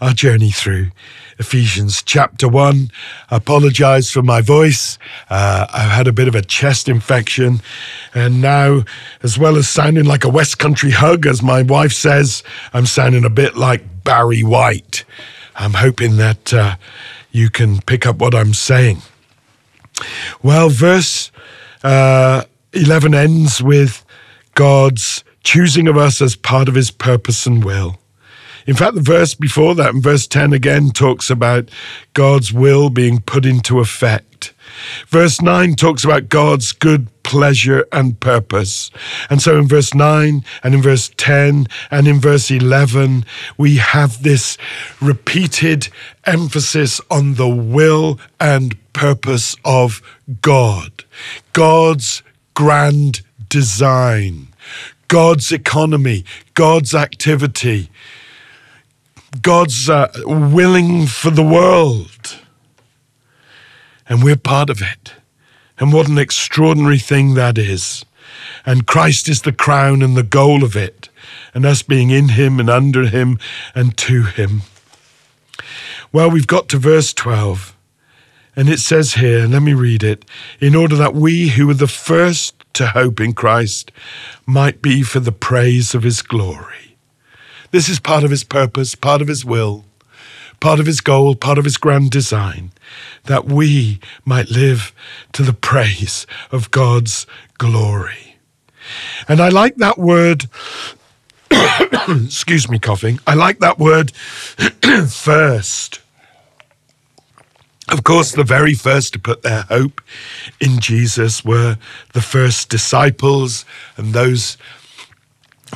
our journey through Ephesians chapter 1. I apologize for my voice. Uh, I've had a bit of a chest infection. And now, as well as sounding like a West Country hug, as my wife says, I'm sounding a bit like Barry White. I'm hoping that uh, you can pick up what I'm saying. Well, verse uh, 11 ends with God's choosing of us as part of his purpose and will. In fact, the verse before that, in verse 10 again, talks about God's will being put into effect. Verse 9 talks about God's good pleasure and purpose. And so in verse 9 and in verse 10 and in verse 11, we have this repeated emphasis on the will and purpose of God, God's grand design, God's economy, God's activity. God's uh, willing for the world. And we're part of it. And what an extraordinary thing that is. And Christ is the crown and the goal of it, and us being in Him and under Him and to Him. Well, we've got to verse 12, and it says here, let me read it, in order that we who were the first to hope in Christ might be for the praise of His glory. This is part of his purpose, part of his will, part of his goal, part of his grand design, that we might live to the praise of God's glory. And I like that word, excuse me, coughing. I like that word first. Of course, the very first to put their hope in Jesus were the first disciples and those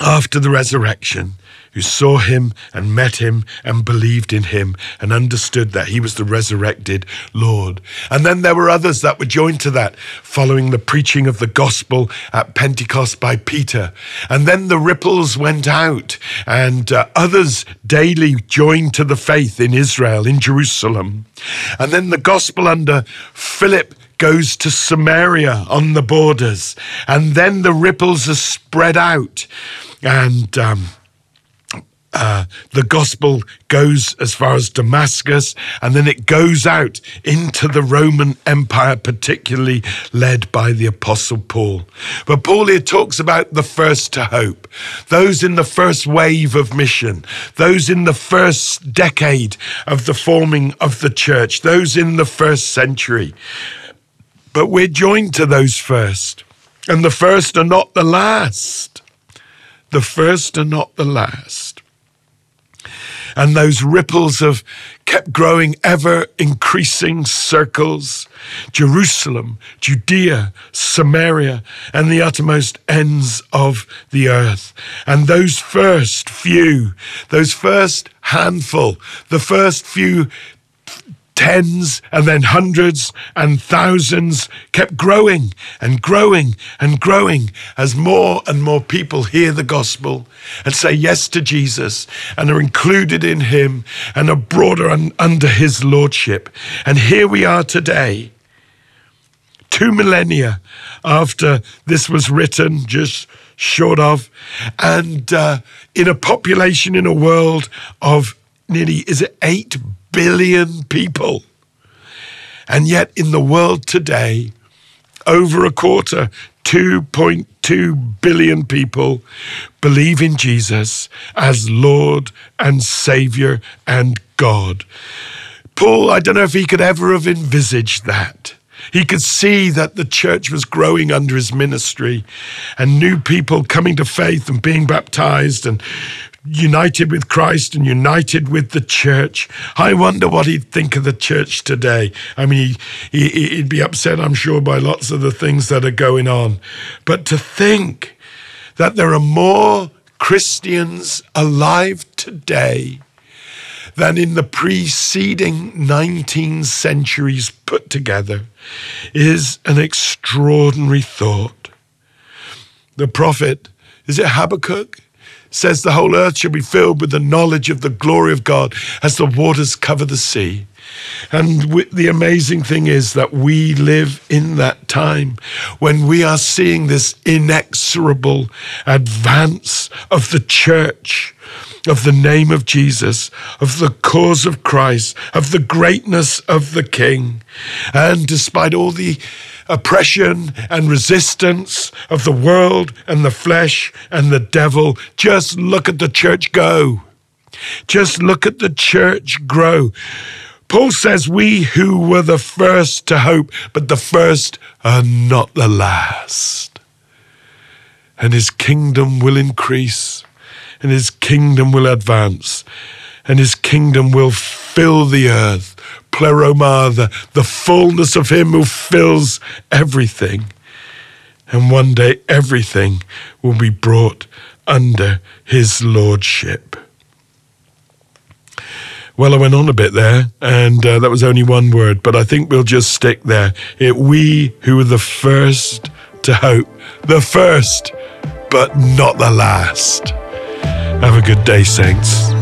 after the resurrection who saw him and met him and believed in him and understood that he was the resurrected Lord. And then there were others that were joined to that following the preaching of the gospel at Pentecost by Peter. And then the ripples went out and uh, others daily joined to the faith in Israel, in Jerusalem. And then the gospel under Philip goes to Samaria on the borders. And then the ripples are spread out. And um, uh, the gospel goes as far as Damascus and then it goes out into the Roman Empire, particularly led by the Apostle Paul. But Paul here talks about the first to hope, those in the first wave of mission, those in the first decade of the forming of the church, those in the first century. But we're joined to those first, and the first are not the last. The first are not the last and those ripples have kept growing ever increasing circles Jerusalem, Judea, Samaria, and the uttermost ends of the earth. And those first few, those first handful, the first few tens and then hundreds and thousands kept growing and growing and growing as more and more people hear the gospel and say yes to Jesus and are included in him and are brought un- under his lordship. And here we are today, two millennia after this was written, just short of, and uh, in a population in a world of nearly, is it 8 billion people. And yet, in the world today, over a quarter, 2.2 billion people believe in Jesus as Lord and Savior and God. Paul, I don't know if he could ever have envisaged that. He could see that the church was growing under his ministry and new people coming to faith and being baptized and united with Christ and united with the church. I wonder what he'd think of the church today. I mean, he, he, he'd be upset, I'm sure, by lots of the things that are going on. But to think that there are more Christians alive today than in the preceding 19 centuries put together is an extraordinary thought. the prophet, is it Habakkuk? Says the whole earth shall be filled with the knowledge of the glory of God as the waters cover the sea. And the amazing thing is that we live in that time when we are seeing this inexorable advance of the church, of the name of Jesus, of the cause of Christ, of the greatness of the King. And despite all the oppression and resistance of the world and the flesh and the devil, just look at the church go. Just look at the church grow. Paul says, We who were the first to hope, but the first are not the last. And his kingdom will increase, and his kingdom will advance, and his kingdom will fill the earth. Pleroma, the, the fullness of him who fills everything. And one day everything will be brought under his lordship. Well, I went on a bit there, and uh, that was only one word, but I think we'll just stick there. It, we who were the first to hope, the first, but not the last. Have a good day, Saints.